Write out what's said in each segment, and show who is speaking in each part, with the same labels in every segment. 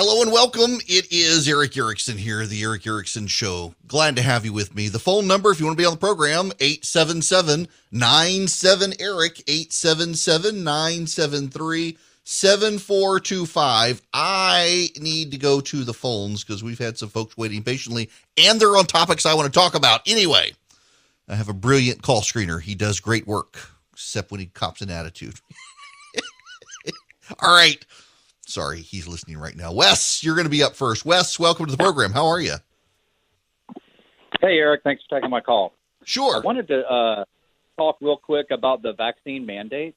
Speaker 1: Hello and welcome. It is Erick Erickson here, the Erick Erickson Show. Glad to have you with me. The phone number, if you want to be on the program, 877-97-ERIC, 877-973-7425. I need to go to the phones because we've had some folks waiting patiently, and they're on topics I want to talk about. Anyway, I have a brilliant call screener. He does great work, except when he cops an attitude. All right. Sorry, he's listening right now. Wes, you're going to be up first. Wes, welcome to the program. How are you?
Speaker 2: Hey, Eric. Thanks for taking my call.
Speaker 1: Sure.
Speaker 2: I wanted to uh, talk real quick about the vaccine mandate.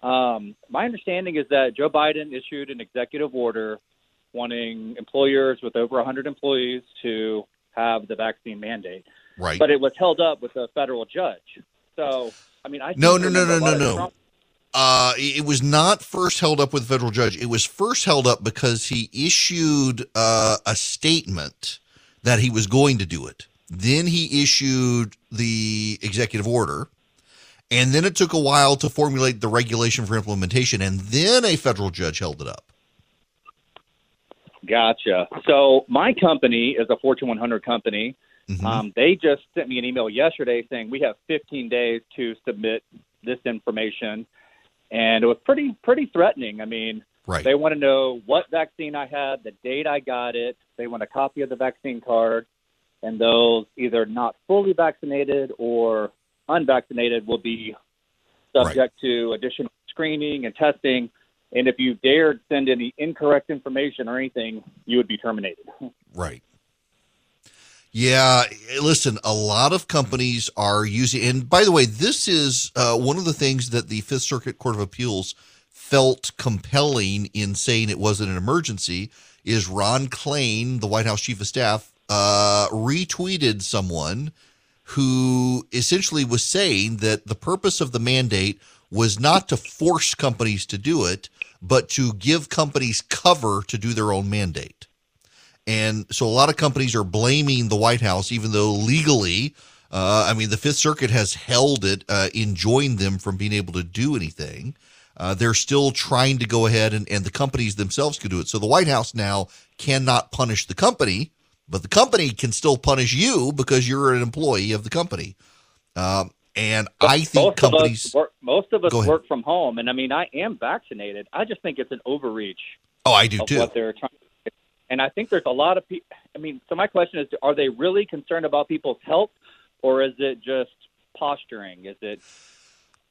Speaker 2: Um, my understanding is that Joe Biden issued an executive order wanting employers with over 100 employees to have the vaccine mandate.
Speaker 1: Right.
Speaker 2: But it was held up with a federal judge. So, I mean, I
Speaker 1: no, no, no, no, no, no.
Speaker 2: Trump-
Speaker 1: Uh, it was not first held up with a federal judge. It was first held up because he issued uh, a statement that he was going to do it. Then he issued the executive order. And then it took a while to formulate the regulation for implementation. And then a federal judge held it up.
Speaker 2: Gotcha. So my company is a Fortune 100 company.
Speaker 1: Mhm.
Speaker 2: Um, they just sent me an email yesterday saying we have 15 days to submit this information, and it was pretty pretty threatening. I mean,
Speaker 1: right.
Speaker 2: they want to know what vaccine I had, the date I got it. They want a copy of the vaccine card, and those either not fully vaccinated or unvaccinated will be subject to additional screening and testing. And if you dared send any incorrect information or anything, you would be terminated.
Speaker 1: Right. Yeah, listen, a lot of companies are using, and by the way, this is uh, one of the things that the Fifth Circuit Court of Appeals felt compelling in saying it wasn't an emergency. Is Ron Klain, the White House chief of staff, uh, retweeted someone who essentially was saying that the purpose of the mandate was not to force companies to do it, but to give companies cover to do their own mandate. And so a lot of companies are blaming the White House, even though legally, uh, I mean, the Fifth Circuit has held it, uh, enjoined them from being able to do anything. Uh, they're still trying to go ahead and, and the companies themselves can do it. So the White House now cannot punish the company, but the company can still punish you because you're an employee of the company. Um, and I think
Speaker 2: most
Speaker 1: companies.
Speaker 2: of us work, most of us work from home, and I mean, I am vaccinated. I just think it's an overreach
Speaker 1: oh, I do
Speaker 2: of
Speaker 1: too.
Speaker 2: what they're trying. And I think there's a lot of people. I mean, so my question is: Are they really concerned about people's health, or is it just posturing? Is it?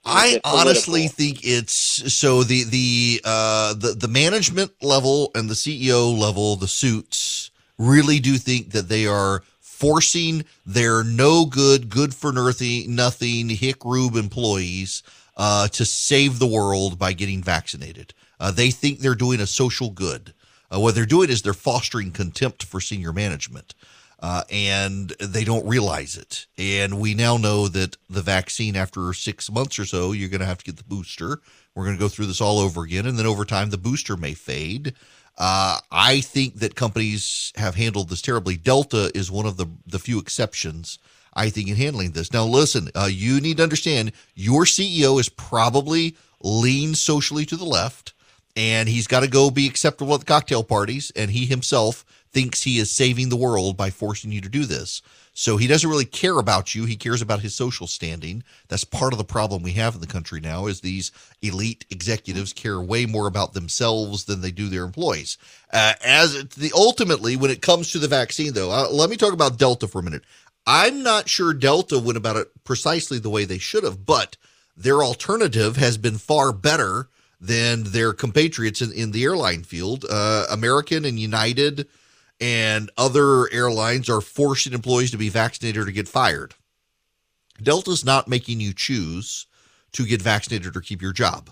Speaker 1: I honestly think it's so the the uh the the management level and the CEO level, the suits really do think that they are forcing their no good, good for nothing, nothing hick rube employees uh, to save the world by getting vaccinated. Uh, they think they're doing a social good. Uh, what they're doing is they're fostering contempt for senior management uh, and they don't realize it. And we now know that the vaccine, after six months or so, you're going to have to get the booster. We're going to go through this all over again, and then over time, the booster may fade. Uh, I think that companies have handled this terribly. Delta is one of the the few exceptions. I think in handling this. Now, listen, uh, you need to understand your CEO is probably lean socially to the left, and he's got to go be acceptable at the cocktail parties, and he himself thinks he is saving the world by forcing you to do this. So he doesn't really care about you. He cares about his social standing. That's part of the problem we have in the country now is these elite executives care way more about themselves than they do their employees. Uh, as the ultimately, when it comes to the vaccine, though, uh, let me talk about Delta for a minute. I'm not sure Delta went about it precisely the way they should have, but their alternative has been far better than their compatriots in, in the airline field. Uh, American and United and other airlines are forcing employees to be vaccinated or get fired. Delta's not making you choose to get vaccinated or keep your job.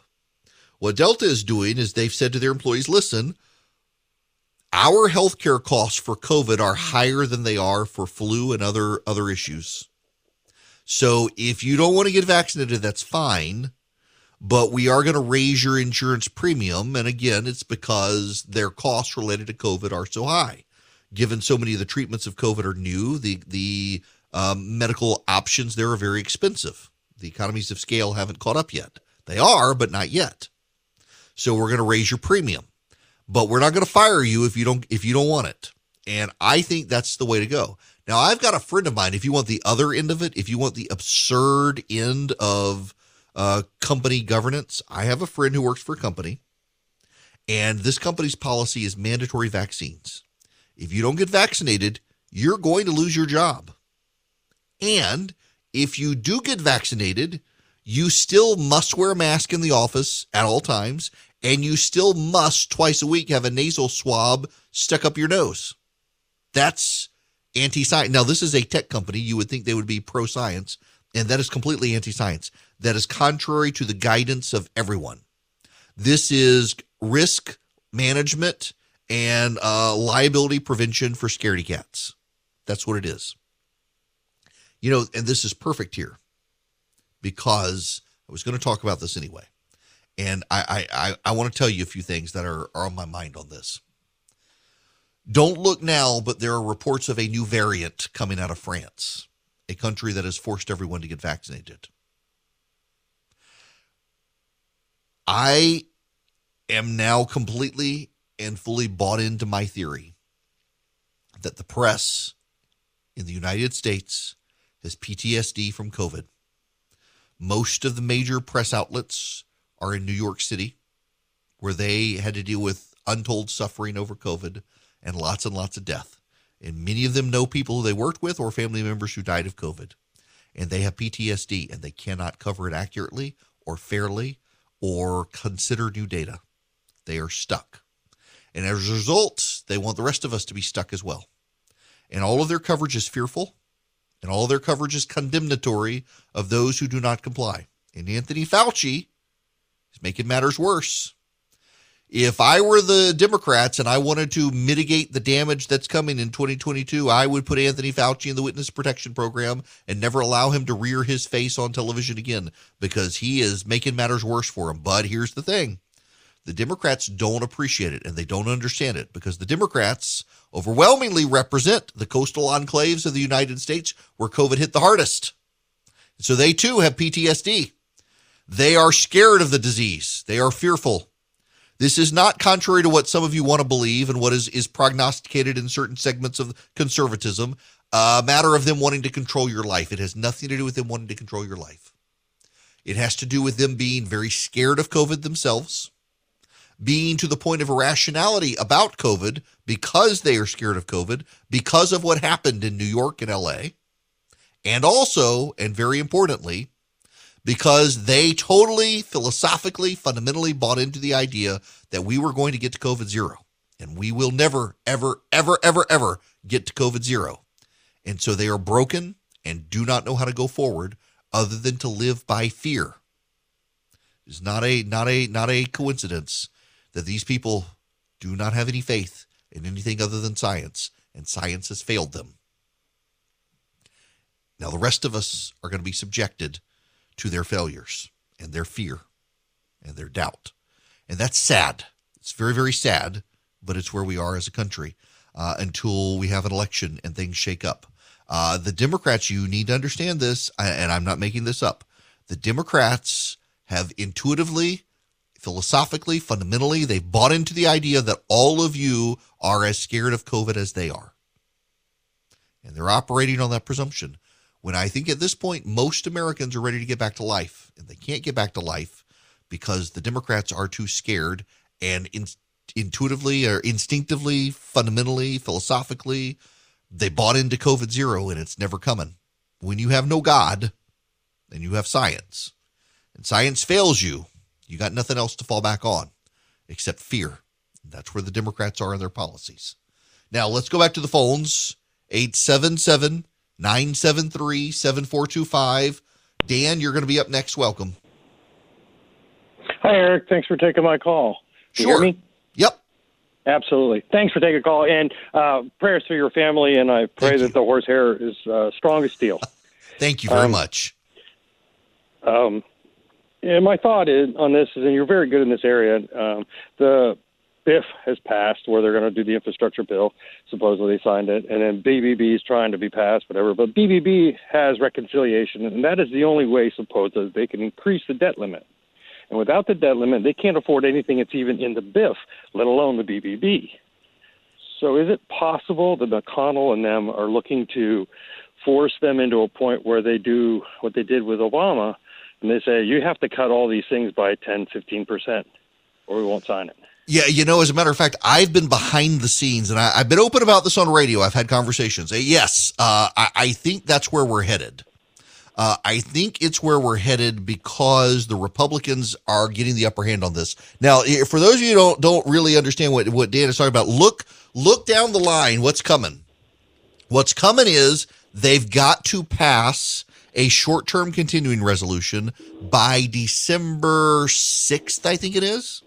Speaker 1: What Delta is doing is they've said to their employees, listen, our healthcare costs for COVID are higher than they are for flu and other other issues. So if you don't want to get vaccinated, that's fine. But we are going to raise your insurance premium. And again, it's because their costs related to COVID are so high. Given so many of the treatments of COVID are new, the the um, medical options there are very expensive. The economies of scale haven't caught up yet. They are, but not yet. So we're going to raise your premium. but we're not going to fire you if you don't if you don't want it. And I think that's the way to go. Now, I've got a friend of mine. If you want the other end of it, if you want the absurd end of uh, company governance, I have a friend who works for a company, and this company's policy is mandatory vaccines. If you don't get vaccinated, you're going to lose your job. And if you do get vaccinated, you still must wear a mask in the office at all times, and you still must twice a week have a nasal swab stuck up your nose. That's anti science. Now, this is a tech company. You would think they would be pro science, and that is completely anti science. That is contrary to the guidance of everyone. This is risk management and uh, liability prevention for scaredy cats. That's what it is. You know, and this is perfect here because I was going to talk about this anyway. And I, I, I, I want to tell you a few things that are, are on my mind on this. Don't look now, but there are reports of a new variant coming out of France, a country that has forced everyone to get vaccinated. I am now completely and fully bought into my theory that the press in the United States has PTSD from COVID. Most of the major press outlets are in New York City, where they had to deal with untold suffering over COVID and lots and lots of death. And many of them know people they worked with or family members who died of COVID. And they have PTSD and they cannot cover it accurately or fairly or consider new data. They are stuck. And as a result, they want the rest of us to be stuck as well. And all of their coverage is fearful and all their coverage is condemnatory of those who do not comply. And Anthony Fauci is making matters worse. If I were the Democrats and I wanted to mitigate the damage that's coming in 2022, I would put Anthony Fauci in the witness protection program and never allow him to rear his face on television again because he is making matters worse for him. But here's the thing the Democrats don't appreciate it and they don't understand it because the Democrats overwhelmingly represent the coastal enclaves of the United States where COVID hit the hardest. So they too have PTSD. They are scared of the disease. They are fearful. This is not contrary to what some of you want to believe and what is, is prognosticated in certain segments of conservatism, a matter of them wanting to control your life. It has nothing to do with them wanting to control your life. It has to do with them being very scared of COVID themselves, being to the point of irrationality about COVID because they are scared of COVID, because of what happened in New York and LA, and also, and very importantly, because they totally philosophically, fundamentally bought into the idea that we were going to get to COVID zero. And we will never, ever, ever, ever, ever get to COVID zero. And so they are broken and do not know how to go forward other than to live by fear. It's not a not a not a coincidence that these people do not have any faith in anything other than science, and science has failed them. Now the rest of us are going to be subjected to their failures and their fear and their doubt. And that's sad. It's very, very sad, but it's where we are as a country uh, until we have an election and things shake up. Uh, the Democrats, you need to understand this, and I'm not making this up. The Democrats have intuitively, philosophically, fundamentally, they've bought into the idea that all of you are as scared of COVID as they are. And they're operating on that presumption when I think at this point most Americans are ready to get back to life, and they can't get back to life because the Democrats are too scared and in, intuitively or instinctively, fundamentally, philosophically, they bought into COVID zero and it's never coming. When you have no God, then you have science, and science fails you, you got nothing else to fall back on except fear. That's where the Democrats are in their policies. Now let's go back to the phones. 877 973 7425. Dan, you're going to be up next. Welcome.
Speaker 3: Hi, Eric. Thanks for taking my call. You
Speaker 1: sure.
Speaker 3: hear me?
Speaker 1: Yep.
Speaker 3: Absolutely. Thanks for taking a call. And uh, prayers for your family, and I pray
Speaker 1: Thank
Speaker 3: that
Speaker 1: you.
Speaker 3: the horsehair is uh, strong as steel.
Speaker 1: Thank you very
Speaker 3: Um,
Speaker 1: much.
Speaker 3: Um, and my thought is, on this is, and you're very good in this area, um, the BIF has passed where they're going to do the infrastructure bill. Supposedly they signed it. And then BBB is trying to be passed, whatever. But BBB has reconciliation, and that is the only way, supposedly, they can increase the debt limit. And without the debt limit, they can't afford anything that's even in the BIF, let alone the BBB. So is it possible that McConnell and them are looking to force them into a point where they do what they did with Obama and they say, you have to cut all these things by 10, 15%, or we won't sign it?
Speaker 1: Yeah, you know, as a matter of fact, I've been behind the scenes and I, have been open about this on radio. I've had conversations. Yes, uh, I, I, think that's where we're headed. Uh, I think it's where we're headed because the Republicans are getting the upper hand on this. Now, for those of you who don't don't really understand what what Dan is talking about, look look down the line. What's coming? What's coming is they've got to pass a short term continuing resolution by December 6th, I think it is.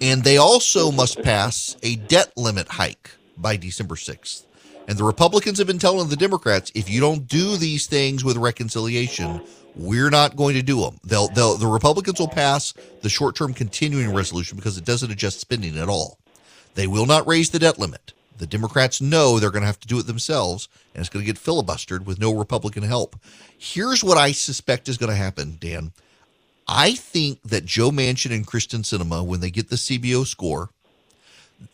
Speaker 1: And they also must pass a debt limit hike by December 6th. And the Republicans have been telling the Democrats, if you don't do these things with reconciliation, we're not going to do them. They'll, they'll the Republicans will pass the short-term continuing resolution because it doesn't adjust spending at all. They will not raise the debt limit. The Democrats know they're going to have to do it themselves, and it's going to get filibustered with no Republican help. Here's what I suspect is going to happen, Dan. I think that Joe Manchin and Kyrsten Sinema, when they get the CBO score,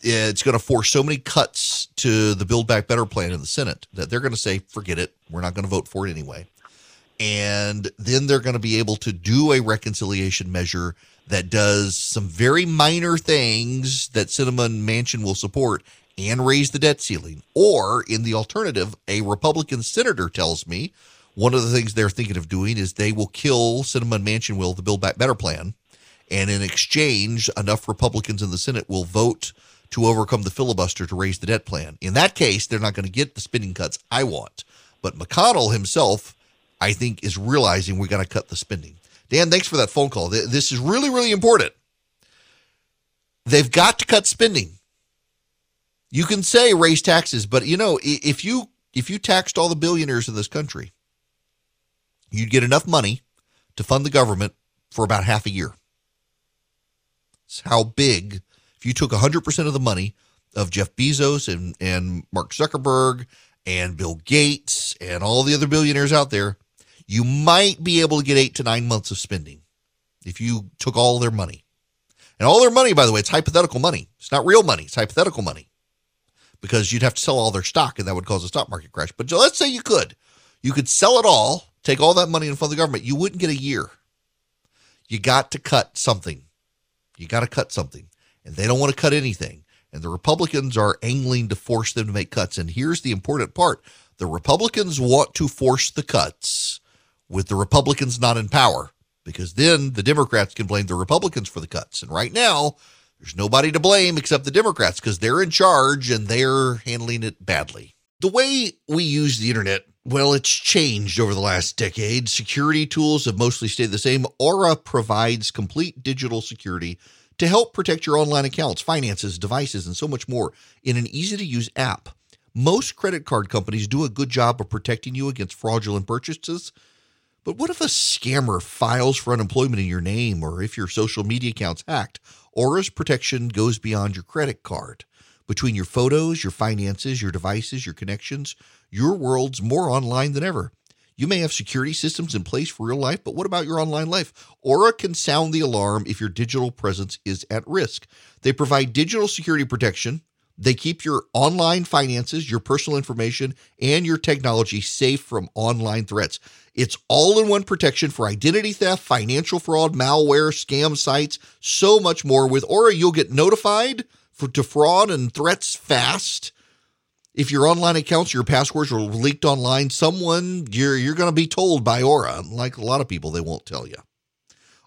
Speaker 1: eh, it's going to force so many cuts to the Build Back Better plan in the Senate that they're going to say, forget it. We're not going to vote for it anyway. And then they're going to be able to do a reconciliation measure that does some very minor things that Sinema and Manchin will support and raise the debt ceiling. Or, in the alternative, a Republican senator tells me one of the things they're thinking of doing is they will kill Sinema Manchin will the Build Back Better plan. And in exchange, enough Republicans in the Senate will vote to overcome the filibuster to raise the debt plan. In that case, they're not going to get the spending cuts I want. But McConnell himself, I think, is realizing we got to cut the spending. Dan, thanks for that phone call. This is really, really important. They've got to cut spending. You can say raise taxes, but you know, if you if you taxed all the billionaires in this country, you'd get enough money to fund the government for about half a year. It's how big if you took 100% of the money of Jeff Bezos and, and Mark Zuckerberg and Bill Gates and all the other billionaires out there, you might be able to get eight to nine months of spending if you took all their money. And all their money, by the way, it's hypothetical money. It's not real money, it's hypothetical money because you'd have to sell all their stock and that would cause a stock market crash. But let's say you could. You could sell it all, take all that money and fund the government. You wouldn't get a year. You got to cut something. You got to cut something. And they don't want to cut anything. And the Republicans are angling to force them to make cuts. And here's the important part the Republicans want to force the cuts with the Republicans not in power because then the Democrats can blame the Republicans for the cuts. And right now, there's nobody to blame except the Democrats because they're in charge and they're handling it badly. The way we use the internet, well, it's changed over the last decade. Security tools have mostly stayed the same. Aura provides complete digital security to help protect your online accounts, finances, devices, and so much more in an easy to use app. Most credit card companies do a good job of protecting you against fraudulent purchases but what if a scammer files for unemployment in your name or if your social media account's hacked? Aura's protection goes beyond your credit card. Between your photos, your finances, your devices, your connections, your world's more online than ever. You may have security systems in place for real life, but what about your online life? Aura can sound the alarm if your digital presence is at risk. They provide digital security protection they keep your online finances, your personal information, and your technology safe from online threats. It's all in one protection for identity theft, financial fraud, malware, scam sites, so much more. With Aura, you'll get notified for to fraud and threats fast. If your online accounts, your passwords are leaked online, someone you're you're going to be told by Aura. Like a lot of people, they won't tell you.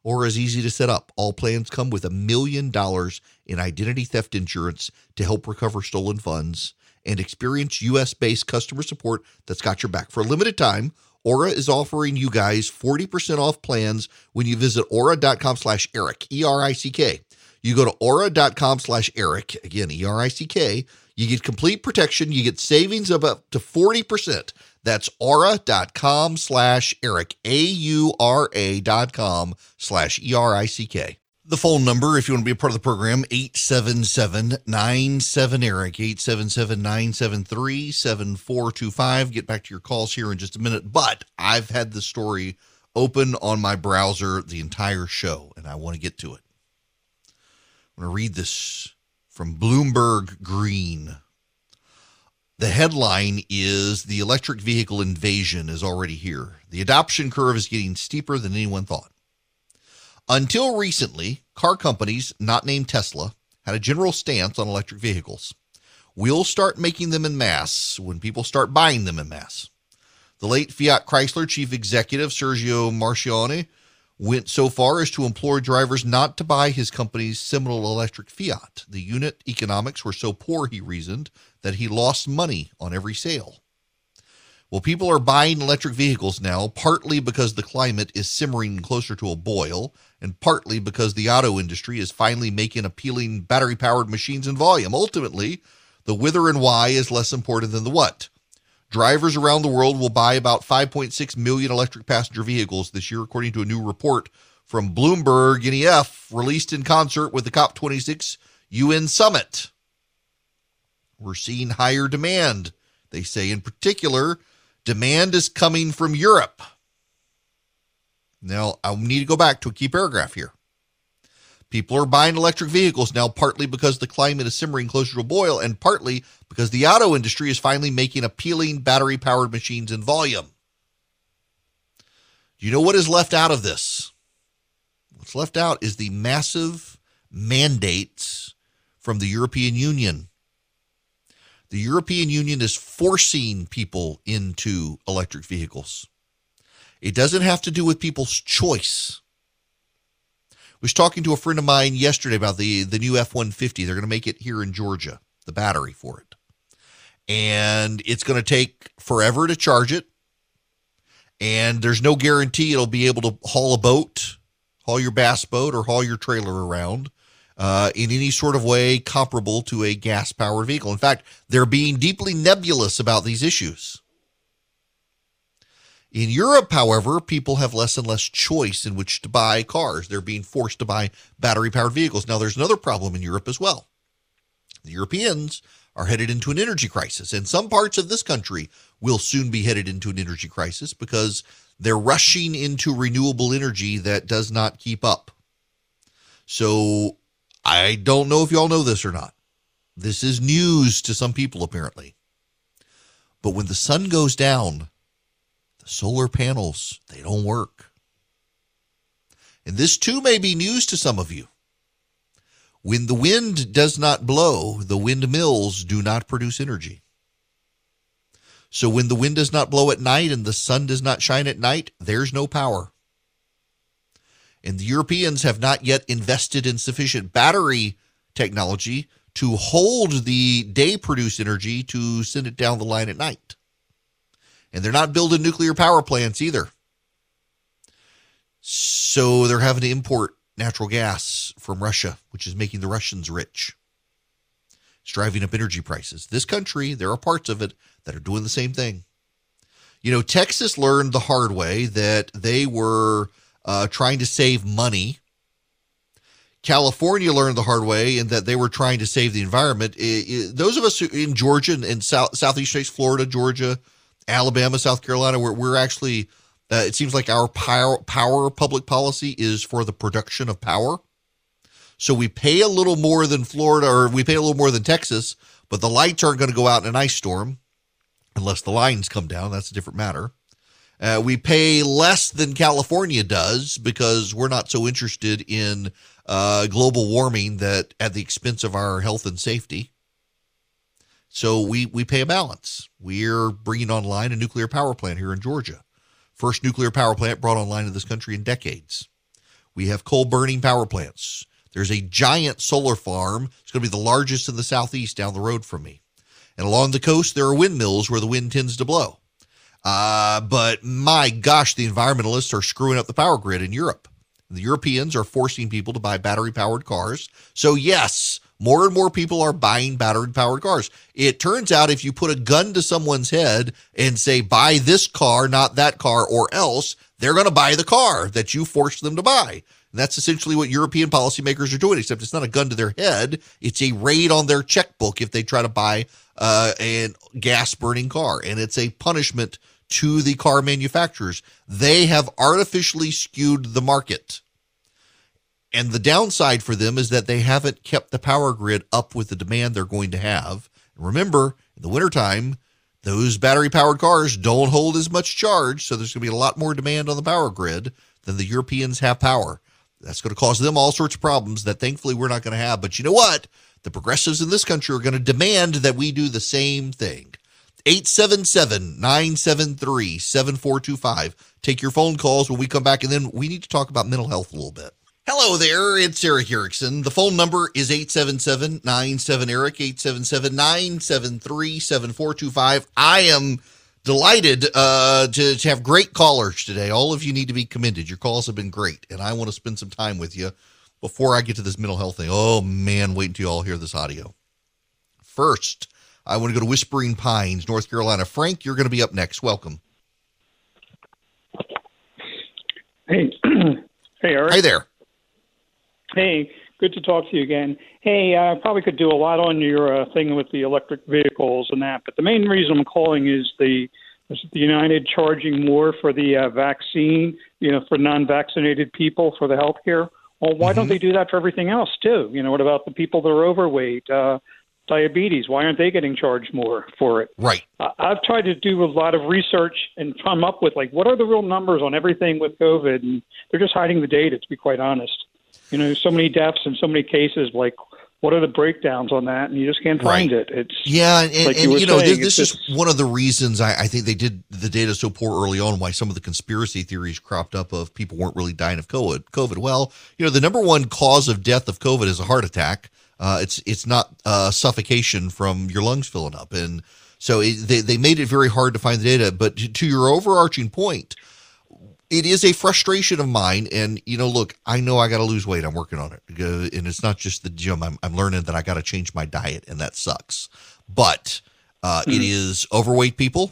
Speaker 1: Aura is easy to set up. All plans come with a million dollars in identity theft insurance to help recover stolen funds and experience US based customer support that's got your back. For a limited time, Aura is offering you guys 40% off plans when you visit aura.com slash Eric, E R I C K. You go to aura.com slash Eric, again, E R I C K. You get complete protection. You get savings of up to 40%. That's aura.com slash Erick, A U R A dot com slash E R I C K. The phone number, if you want to be a part of the program, 877 97 Erick, 877 973 7425. Get back to your calls here in just a minute. But I've had the story open on my browser the entire show, and I want to get to it. I'm going to read this from Bloomberg Green. The headline is The electric vehicle invasion is already here. The adoption curve is getting steeper than anyone thought. Until recently, car companies, not named Tesla, had a general stance on electric vehicles. We'll start making them in mass when people start buying them in mass. The late Fiat Chrysler chief executive, Sergio Marchionne, went so far as to implore drivers not to buy his company's seminal electric Fiat. The unit economics were so poor, he reasoned, that he lost money on every sale. Well, people are buying electric vehicles now, partly because the climate is simmering closer to a boil, and partly because the auto industry is finally making appealing battery powered machines in volume. Ultimately, the whither and why is less important than the what. Drivers around the world will buy about 5.6 million electric passenger vehicles this year, according to a new report from Bloomberg NEF released in concert with the COP26 UN summit. We're seeing higher demand, they say. In particular, demand is coming from Europe. Now, I need to go back to a key paragraph here. People are buying electric vehicles now, partly because the climate is simmering closer to a boil, and partly because the auto industry is finally making appealing battery powered machines in volume. Do you know what is left out of this? What's left out is the massive mandates from the European Union. The European Union is forcing people into electric vehicles. It doesn't have to do with people's choice was talking to a friend of mine yesterday about the the new F150. They're going to make it here in Georgia, the battery for it. And it's going to take forever to charge it. And there's no guarantee it'll be able to haul a boat, haul your bass boat, or haul your trailer around uh, in any sort of way comparable to a gas powered vehicle. In fact, they're being deeply nebulous about these issues. In Europe, however, people have less and less choice in which to buy cars. They're being forced to buy battery powered vehicles. Now, there's another problem in Europe as well. The Europeans are headed into an energy crisis, and some parts of this country will soon be headed into an energy crisis because they're rushing into renewable energy that does not keep up. So, I don't know if y'all know this or not. This is news to some people, apparently. But when the sun goes down, solar panels, they don't work. And this too may be news to some of you. When the wind does not blow, the windmills do not produce energy. So when the wind does not blow at night and the sun does not shine at night, there's no power. And the Europeans have not yet invested in sufficient battery technology to hold the day produced energy to send it down the line at night. And they're not building nuclear power plants either. So they're having to import natural gas from Russia, which is making the Russians rich. It's driving up energy prices. This country, there are parts of it that are doing the same thing. You know, Texas learned the hard way that they were uh, trying to save money. California learned the hard way in that they were trying to save the environment. It, it, those of us in Georgia and South, Southeast states, Florida, Georgia, Alabama, South Carolina, where we're actually, uh, it seems like our power, power public policy is for the production of power. So we pay a little more than Florida or we pay a little more than Texas, but the lights aren't going to go out in an ice storm unless the lines come down. That's a different matter. Uh, we pay less than California does because we're not so interested in uh, global warming that at the expense of our health and safety. So we we pay a balance. We're bringing online a nuclear power plant here in Georgia. First nuclear power plant brought online in this country in decades. We have coal burning power plants. There's a giant solar farm. It's going to be the largest in the southeast down the road from me. And along the coast, there are windmills where the wind tends to blow. Uh, but my gosh, the environmentalists are screwing up the power grid in Europe. The Europeans are forcing people to buy battery powered cars. So, yes, more and more people are buying battery powered cars. It turns out if you put a gun to someone's head and say, buy this car, not that car, or else, they're going to buy the car that you forced them to buy. And that's essentially what European policymakers are doing, except it's not a gun to their head. It's a raid on their checkbook if they try to buy uh, a gas burning car. And it's a punishment to the car manufacturers. They have artificially skewed the market. And the downside for them is that they haven't kept the power grid up with the demand they're going to have. And Remember, in the wintertime, those battery powered cars don't hold as much charge, so there's going to be a lot more demand on the power grid than the Europeans have power. That's going to cause them all sorts of problems that thankfully we're not going to have. But you know what? The progressives in this country are going to demand that we do the same thing. 877 973 7425. Take your phone calls when we come back, and then we need to talk about mental health a little bit. Hello there, it's Erick Erickson. The phone number is 877 97 Eric, 877 973 7425. I am delighted uh, to, to have great callers today. All of you need to be commended. Your calls have been great, and I want to spend some time with you before I get to this mental health thing. Oh, man, wait until you all hear this audio. First, I want to go to Whispering Pines, North Carolina. Frank, you're going to be up next. Welcome.
Speaker 4: Hey, hey, Eric.
Speaker 1: Hey there.
Speaker 4: Hey, good to talk to you again. Hey, I probably could do a lot on your uh, thing with the electric vehicles and that, but the main reason I'm calling is the is the United charging more for the uh, vaccine, you know, for non-vaccinated people for the health care. Well, why
Speaker 1: Mm-hmm.
Speaker 4: don't they do that for everything else too? You know, what about the people that are overweight, uh, diabetes? Why aren't they getting charged more for it?
Speaker 1: Right.
Speaker 4: I- I've tried to do a lot of research and come up with like what are the real numbers on everything with COVID, and they're just hiding the data. To be quite honest, you know, so many deaths and so many cases. Like, what are the breakdowns on that? And you just can't find
Speaker 1: Right.
Speaker 4: it. It's
Speaker 1: Yeah, and,
Speaker 4: Like
Speaker 1: and,
Speaker 4: you
Speaker 1: you, know,
Speaker 4: saying,
Speaker 1: this, this
Speaker 4: it's
Speaker 1: is one of the reasons I, I think they did the data so poor early on. Why some of the conspiracy theories cropped up of people weren't really dying of COVID. COVID. Well, you know, the number one cause of death of COVID is a heart attack. Uh, it's it's not uh, suffocation from your lungs filling up, and so it, they they made it very hard to find the data. But to, to your overarching point, it is a frustration of mine. And, you know, look, I know I got to lose weight. I'm working on it. Uh, And it's not just the gym. I'm, I'm learning that I got to change my diet, and that sucks. But uh, it is overweight people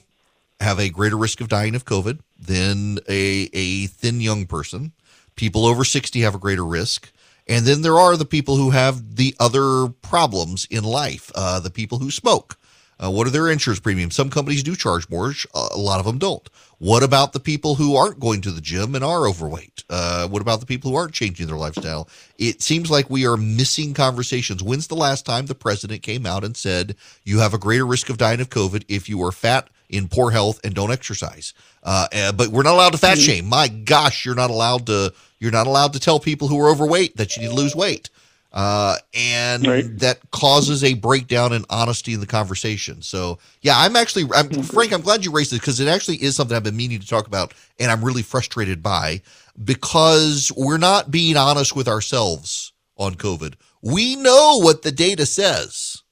Speaker 1: have a greater risk of dying of COVID than a, a thin young person. People over 60 have a greater risk. And then there are the people who have the other problems in life, uh, the people who smoke. Uh, what are their insurance premiums? Some companies do charge more, a lot of them don't. What about the people who aren't going to the gym and are overweight? Uh, what about the people who aren't changing their lifestyle? It seems like we are missing conversations. When's the last time the president came out and said you have a greater risk of dying of COVID if you are fat, in poor health, and don't exercise? Uh, uh, but we're not allowed to fat shame. My gosh, you're not allowed to. You're not allowed to tell people who are overweight that you need to lose weight uh, and
Speaker 4: Right.
Speaker 1: that causes a breakdown in honesty in the conversation. So, yeah, I'm actually, I'm, Frank, I'm glad you raised it because it actually is something I've been meaning to talk about, and I'm really frustrated by because we're not being honest with ourselves on COVID. We know what the data says,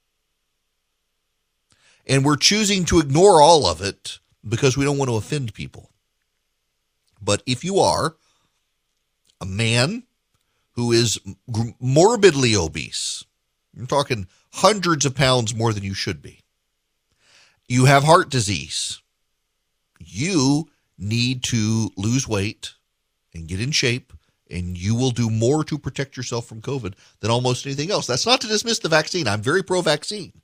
Speaker 1: and we're choosing to ignore all of it because we don't want to offend people. But if you are a man who is morbidly obese. I'm talking hundreds of pounds more than you should be. You have heart disease. You need to lose weight and get in shape, and you will do more to protect yourself from COVID than almost anything else. That's not to dismiss the vaccine. I'm very pro vaccine,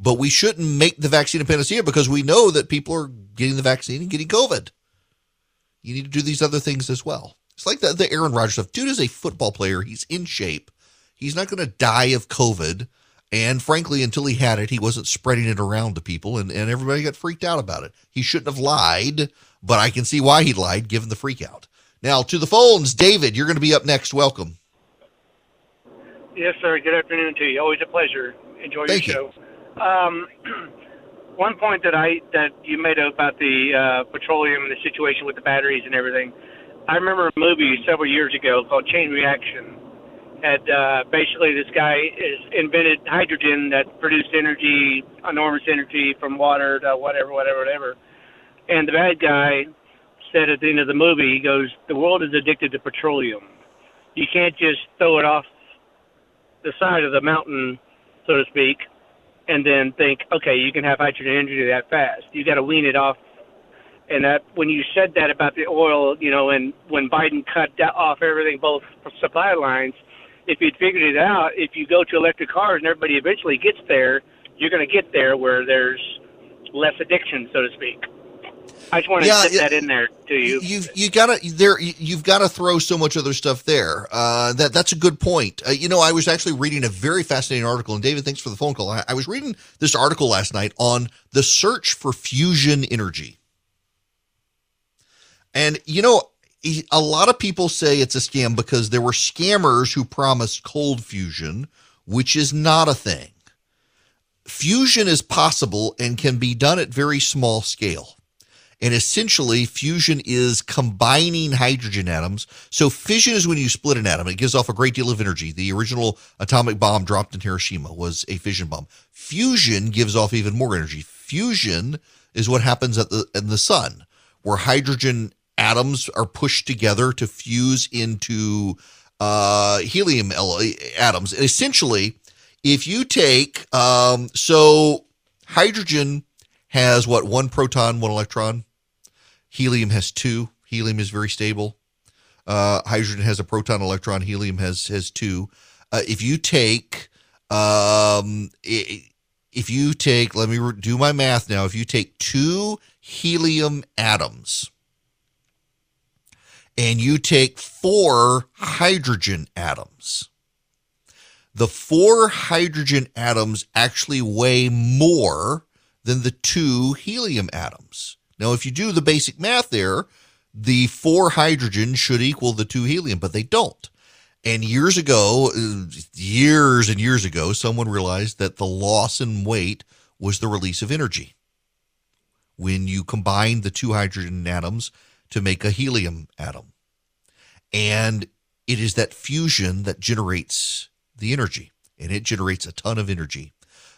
Speaker 1: but we shouldn't make the vaccine a panacea because we know that people are getting the vaccine and getting COVID. You need to do these other things as well. It's like the, the Aaron Rodgers stuff. Dude is a football player. He's in shape. He's not going to die of COVID. And frankly, until he had it, he wasn't spreading it around to people, and, and everybody got freaked out about it. He shouldn't have lied, but I can see why he lied given the freak out. Now, to the phones, David, you're going to be up next. Welcome.
Speaker 5: Yes, sir. Good afternoon to you. Always a pleasure. Enjoy
Speaker 1: Thank
Speaker 5: your show. Um, one point that I that you made about the uh, petroleum and the situation with the batteries and everything. I remember a movie several years ago called Chain Reaction. Had uh, basically this guy is invented hydrogen that produced energy, enormous energy from water to whatever, whatever, whatever. And the bad guy said at the end of the movie, he goes, "The world is addicted to petroleum. You can't just throw it off the side of the mountain, so to speak, and then think, okay, you can have hydrogen energy that fast. You got to wean it off. And that when you said that about the oil, you know, and when Biden cut off everything, both supply lines, if you'd figured it out, if you go to electric cars and everybody eventually gets there, you're going to get there where there's less addiction, so to speak. I just want to
Speaker 1: Yeah, yeah.
Speaker 5: that in there to you.
Speaker 1: You've you gotta there you've got to throw so much other stuff there. Uh, that that's a good point. Uh, you know, I was actually reading a very fascinating article, and David, thanks for the phone call. I, I was reading this article last night on the search for fusion energy, and you know, a lot of people say it's a scam because there were scammers who promised cold fusion, which is not a thing. Fusion is possible and can be done at very small scale. And essentially, fusion is combining hydrogen atoms. So, fission is when you split an atom. It gives off a great deal of energy. The original atomic bomb dropped in Hiroshima was a fission bomb. Fusion gives off even more energy. Fusion is what happens at the in the sun, where hydrogen atoms are pushed together to fuse into uh, helium atoms. And essentially, if you take um, so hydrogen has what one proton, one electron. Helium has two. Helium is very stable. Uh, hydrogen has a proton, electron. Helium has has two. Uh, if you take um, if you take let me do my math now. If you take two helium atoms and you take four hydrogen atoms the four hydrogen atoms actually weigh more than the two helium atoms. Now, if you do the basic math there, the four hydrogen should equal the two helium, but they don't. And years ago, years and years ago, someone realized that the loss in weight was the release of energy. When you combine the two hydrogen atoms to make a helium atom. And it is that fusion that generates the energy, and it generates a ton of energy.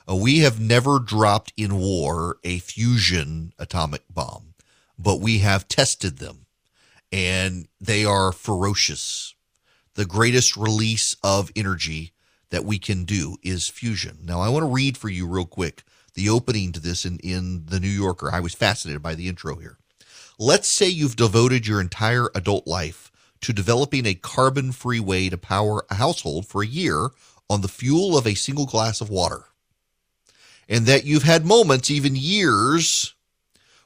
Speaker 1: Uh, we have never dropped in war a fusion atomic bomb, but we have tested them, and they are ferocious. The greatest release of energy that we can do is fusion. Now, I want to read for you real quick the opening to this in, in the New Yorker. I was fascinated by the intro here. Let's say you've devoted your entire adult life to developing a carbon free way to power a household for a year on the fuel of a single glass of water. And that you've had moments, even years,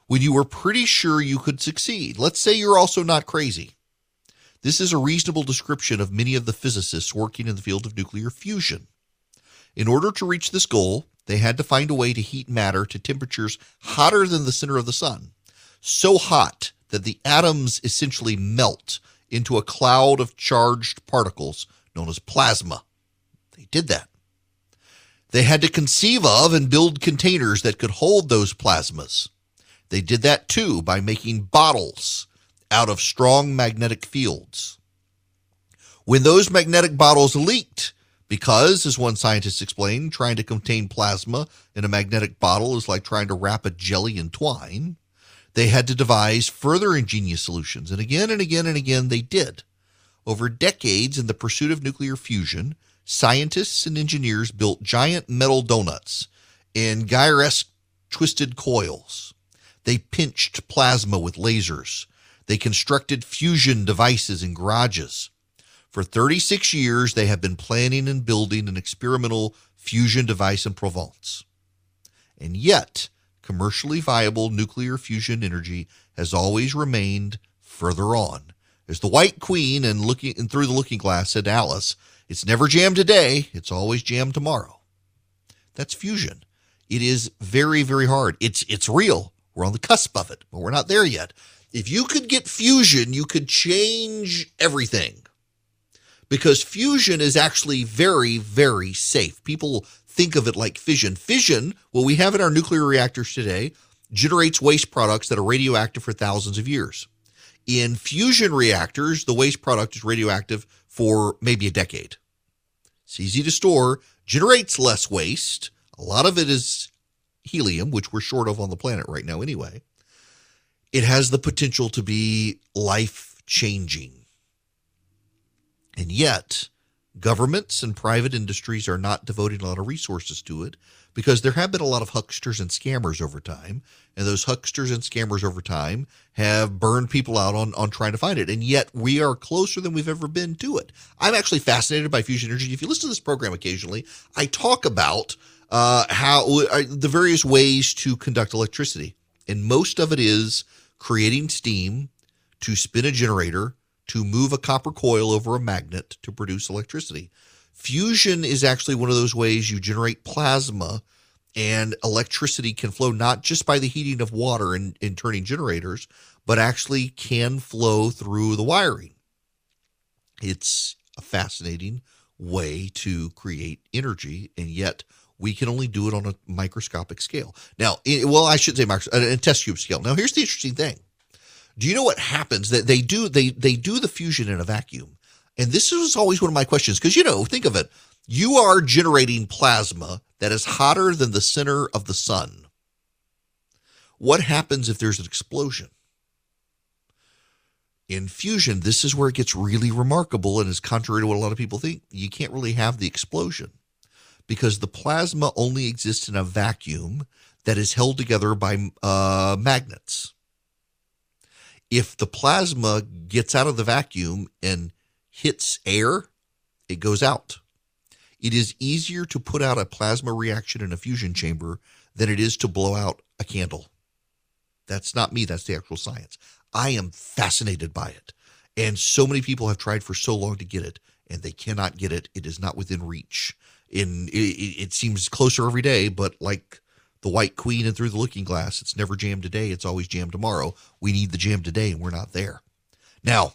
Speaker 1: when you were pretty sure you could succeed. Let's say you're also not crazy. This is a reasonable description of many of the physicists working in the field of nuclear fusion. In order to reach this goal, they had to find a way to heat matter to temperatures hotter than the center of the sun, so hot that the atoms essentially melt into a cloud of charged particles known as plasma. They did that. They had to conceive of and build containers that could hold those plasmas. They did that too by making bottles out of strong magnetic fields. When those magnetic bottles leaked, because, as one scientist explained, trying to contain plasma in a magnetic bottle is like trying to wrap a jelly in twine, they had to devise further ingenious solutions. And again and again and again they did. Over decades in the pursuit of nuclear fusion, scientists and engineers built giant metal donuts in Gyresque twisted coils. They pinched plasma with lasers. They constructed fusion devices in garages. For 36 years, they have been planning and building an experimental fusion device in Provence. And yet, commercially viable nuclear fusion energy has always remained further on. As the White Queen and looking and through the looking glass said Alice, it's never jammed today, it's always jammed tomorrow. That's fusion. It is very, very hard. It's it's real. We're on the cusp of it, but we're not there yet. If you could get fusion, you could change everything. Because fusion is actually very, very safe. People think of it like fission. Fission, what we have in our nuclear reactors today, generates waste products that are radioactive for thousands of years. In fusion reactors, the waste product is radioactive for maybe a decade. It's easy to store, generates less waste. A lot of it is helium, which we're short of on the planet right now anyway. It has the potential to be life changing. And yet, governments and private industries are not devoting a lot of resources to it because there have been a lot of hucksters and scammers over time. And those hucksters and scammers over time have burned people out on, on trying to find it. And yet we are closer than we've ever been to it. I'm actually fascinated by fusion energy. If you listen to this program occasionally, I talk about uh, how uh, the various ways to conduct electricity. And most of it is creating steam to spin a generator to move a copper coil over a magnet to produce electricity. Fusion is actually one of those ways you generate plasma and electricity can flow not just by the heating of water and, and turning generators, but actually can flow through the wiring. It's a fascinating way to create energy, and yet we can only do it on a microscopic scale. Now, well, I should say uh, a test tube scale. Now, here's the interesting thing. Do you know what happens? That they do they they do the fusion in a vacuum, and this is always one of my questions because you know think of it. You are generating plasma that is hotter than the center of the sun. What happens if there's an explosion? In fusion, this is where it gets really remarkable and is contrary to what a lot of people think. You can't really have the explosion because the plasma only exists in a vacuum that is held together by uh, magnets. If the plasma gets out of the vacuum and hits air, it goes out. It is easier to put out a plasma reaction in a fusion chamber than it is to blow out a candle. That's not me, that's the actual science. I am fascinated by it. And so many people have tried for so long to get it, and they cannot get it. It is not within reach. In it, it seems closer every day, but like the White Queen and Through the Looking Glass, it's never jammed today. It's always jammed tomorrow. We need the jam today, and we're not there. Now,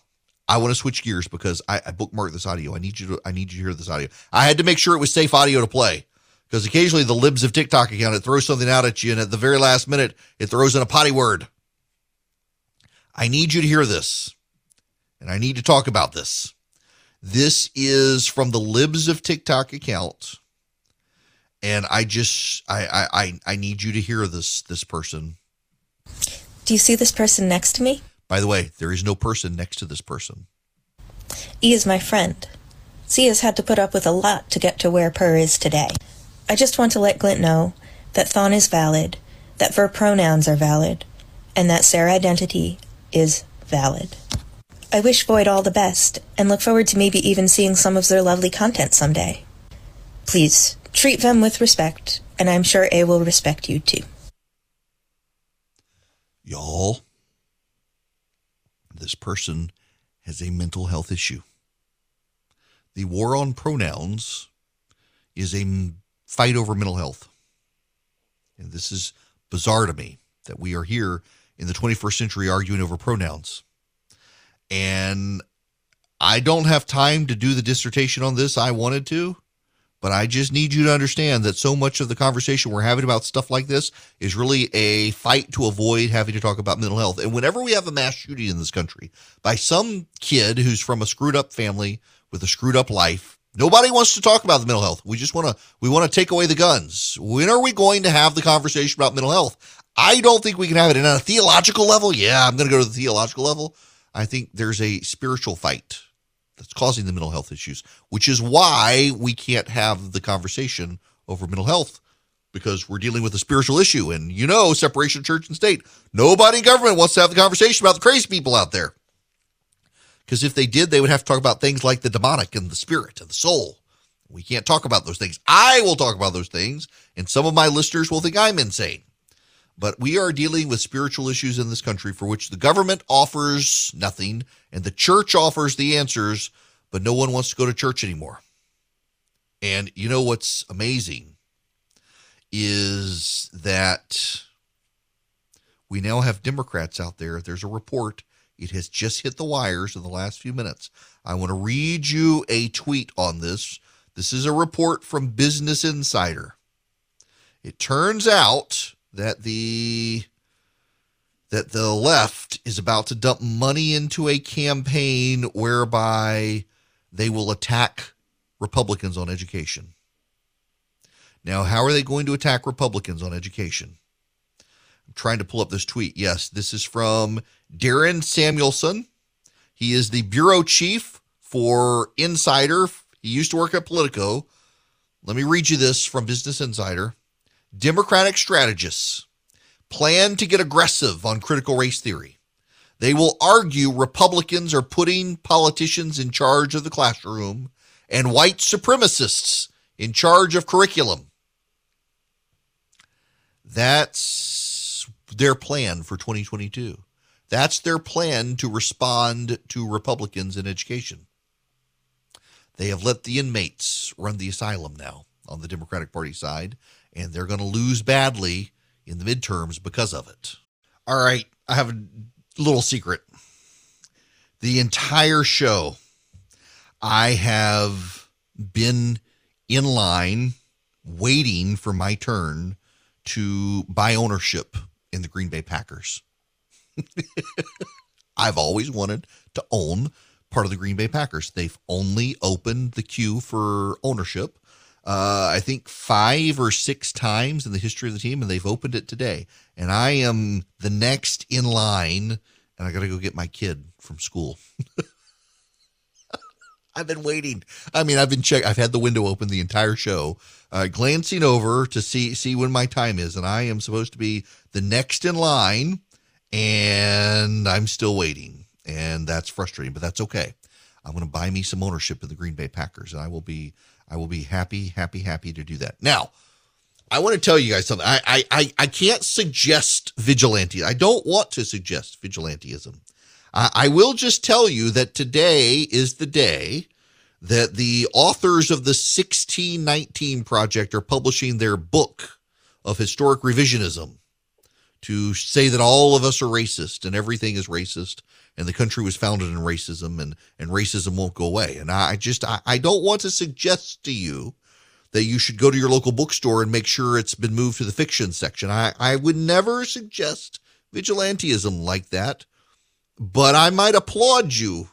Speaker 1: I want to switch gears because I, I bookmarked this audio. I need you to I need you to hear this audio. I had to make sure it was safe audio to play because occasionally the libs of TikTok account it throws something out at you, and at the very last minute it throws in a potty word. I need you to hear this, and I need to talk about this. This is from the Libs of TikTok account, and I just I I I need you to hear this this person.
Speaker 6: Do you see this person next to me?
Speaker 1: By the way, there is no person next to this person.
Speaker 6: E is my friend. C has had to put up with a lot to get to where Per is today. I just want to let Glint know that Thon is valid, that ver pronouns are valid, and that Sarah identity is valid. I wish Void all the best and look forward to maybe even seeing some of their lovely content someday. Please treat them with respect, and I'm sure A will respect you too.
Speaker 1: Y'all, this person has a mental health issue. The war on pronouns is a fight over mental health. And this is bizarre to me that we are here in the 21st century arguing over pronouns. And I don't have time to do the dissertation on this. I wanted to, but I just need you to understand that so much of the conversation we're having about stuff like this is really a fight to avoid having to talk about mental health. And whenever we have a mass shooting in this country by some kid who's from a screwed up family with a screwed up life, nobody wants to talk about the mental health. We just want to we want to take away the guns. When are we going to have the conversation about mental health? I don't think we can have it. And on a theological level, yeah, I'm going to go to the theological level. I think there's a spiritual fight that's causing the mental health issues, which is why we can't have the conversation over mental health because we're dealing with a spiritual issue. And you know, separation of church and state. Nobody in government wants to have the conversation about the crazy people out there. Because if they did, they would have to talk about things like the demonic and the spirit and the soul. We can't talk about those things. I will talk about those things, and some of my listeners will think I'm insane. But we are dealing with spiritual issues in this country for which the government offers nothing and the church offers the answers, but no one wants to go to church anymore. And you know what's amazing is that we now have Democrats out there. There's a report. It has just hit the wires in the last few minutes. I want to read you a tweet on this. This is a report from Business Insider. It turns out that the that the left is about to dump money into a campaign whereby they will attack Republicans on education. Now, how are they going to attack Republicans on education? I'm trying to pull up this tweet. Yes, this is from Darren Samuelsohn. He is the bureau chief for Insider. He used to work at Politico. Let me read you this from Business Insider. Democratic strategists plan to get aggressive on critical race theory. They will argue Republicans are putting politicians in charge of the classroom and white supremacists in charge of curriculum. That's their plan for 2022. That's their plan to respond to Republicans in education. They have let the inmates run the asylum now on the Democratic Party side, and they're going to lose badly in the midterms because of it. All right, I have a little secret. The entire show, I have been in line waiting for my turn to buy ownership in the Green Bay Packers. I've always wanted to own part of the Green Bay Packers. They've only opened the queue for ownership, uh, I think, five or six times in the history of the team, and they've opened it today. And I am the next in line, and I got to go get my kid from school. I've been waiting. I mean, I've been check. I've had the window open the entire show, uh, glancing over to see see when my time is, and I am supposed to be the next in line, and I'm still waiting, and that's frustrating, but that's okay. I'm going to buy me some ownership in the Green Bay Packers, and I will be I will be happy, happy, happy to do that. Now, I want to tell you guys something. I I I, I can't suggest vigilante. I don't want to suggest vigilanteism. I will just tell you that today is the day that the authors of the 1619 Project are publishing their book of historic revisionism to say that all of us are racist and everything is racist and the country was founded in racism and, and racism won't go away. And I just, I, I don't want to suggest to you that you should go to your local bookstore and make sure it's been moved to the fiction section. I, I would never suggest vigilanteism like that but I might applaud you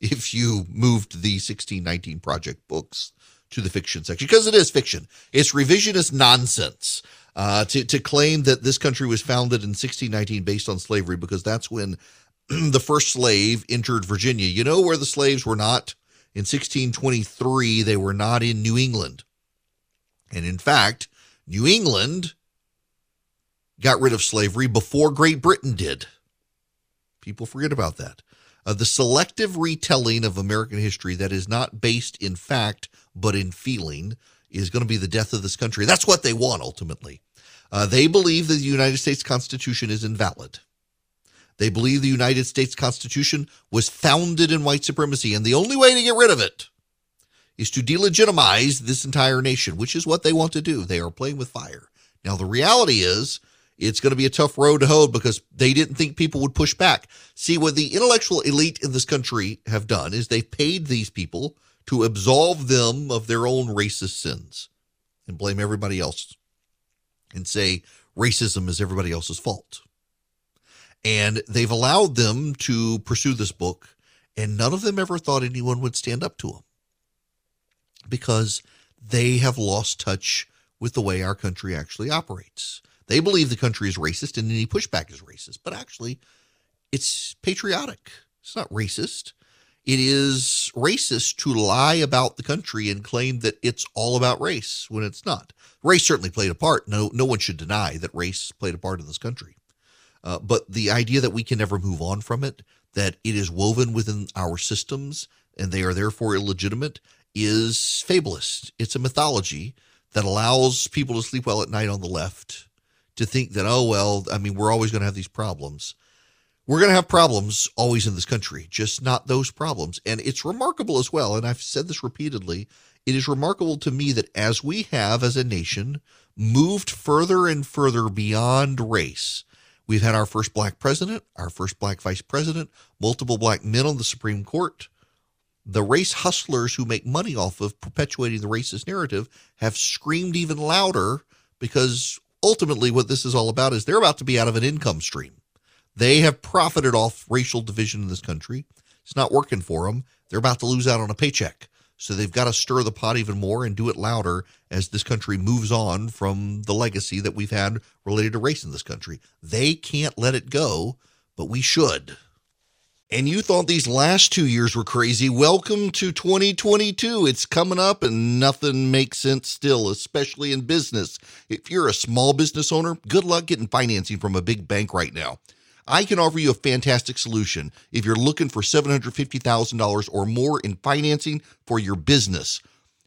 Speaker 1: if you moved the 1619 Project books to the fiction section because it is fiction. It's revisionist nonsense uh, to, to claim that this country was founded in 1619 based on slavery because that's when the first slave entered Virginia. You know where the slaves were not? In 1623, they were not in New England. And in fact, New England got rid of slavery before Great Britain did. People forget about that. Uh, the selective retelling of American history that is not based in fact but in feeling is going to be the death of this country. That's what they want ultimately. Uh, they believe that the United States Constitution is invalid. They believe the United States Constitution was founded in white supremacy, and the only way to get rid of it is to delegitimize this entire nation, which is what they want to do. They are playing with fire. Now, the reality is it's going to be a tough road to hoe because they didn't think people would push back. See, what the intellectual elite in this country have done is they've paid these people to absolve them of their own racist sins and blame everybody else and say racism is everybody else's fault. And they've allowed them to pursue this book, and none of them ever thought anyone would stand up to them because they have lost touch with the way our country actually operates. They believe the country is racist and any pushback is racist, but actually, it's patriotic. It's not racist. It is racist to lie about the country and claim that it's all about race when it's not. Race certainly played a part. No, no one should deny that race played a part in this country. Uh, but the idea that we can never move on from it, that it is woven within our systems and they are therefore illegitimate, is fabulous. It's a mythology that allows people to sleep well at night on the left to think that, oh, well, I mean, we're always going to have these problems. We're going to have problems always in this country, just not those problems. And it's remarkable as well. And I've said this repeatedly. It is remarkable to me that as we have, as a nation, moved further and further beyond race, we've had our first black president, our first black vice president, multiple black men on the Supreme Court. The race hustlers who make money off of perpetuating the racist narrative have screamed even louder because ultimately what this is all about is they're about to be out of an income stream. They have profited off racial division in this country. It's not working for them. They're about to lose out on a paycheck. So they've got to stir the pot even more and do it louder as this country moves on from the legacy that we've had related to race in this country. They can't let it go, but we should and you thought these last two years were crazy, welcome to 2022. It's coming up and nothing makes sense still, especially in business. If you're a small business owner, good luck getting financing from a big bank right now. I can offer you a fantastic solution if you're looking for $750,000 or more in financing for your business.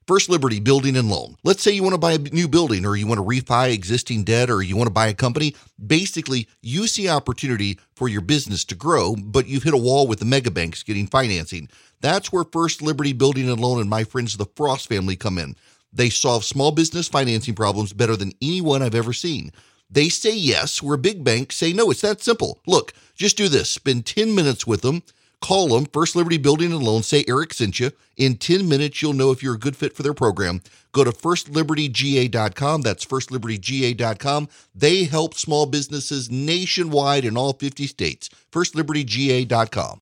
Speaker 1: First Liberty Building and Loan. Let's say you want to buy a new building or you want to refi existing debt or you want to buy a company. Basically, you see opportunity for your business to grow, but you've hit a wall with the mega banks getting financing. That's where First Liberty Building and Loan and my friends the Frost family come in. They solve small business financing problems better than anyone I've ever seen. They say yes, where big banks say no. It's that simple. Look, just do this. Spend 10 minutes with them Call them, First Liberty Building and Loan, say Erick sent you. In 10 minutes, you'll know if you're a good fit for their program. Go to firstlibertyga.com. That's firstlibertyga.com. They help small businesses nationwide in all 50 states. Firstlibertyga.com.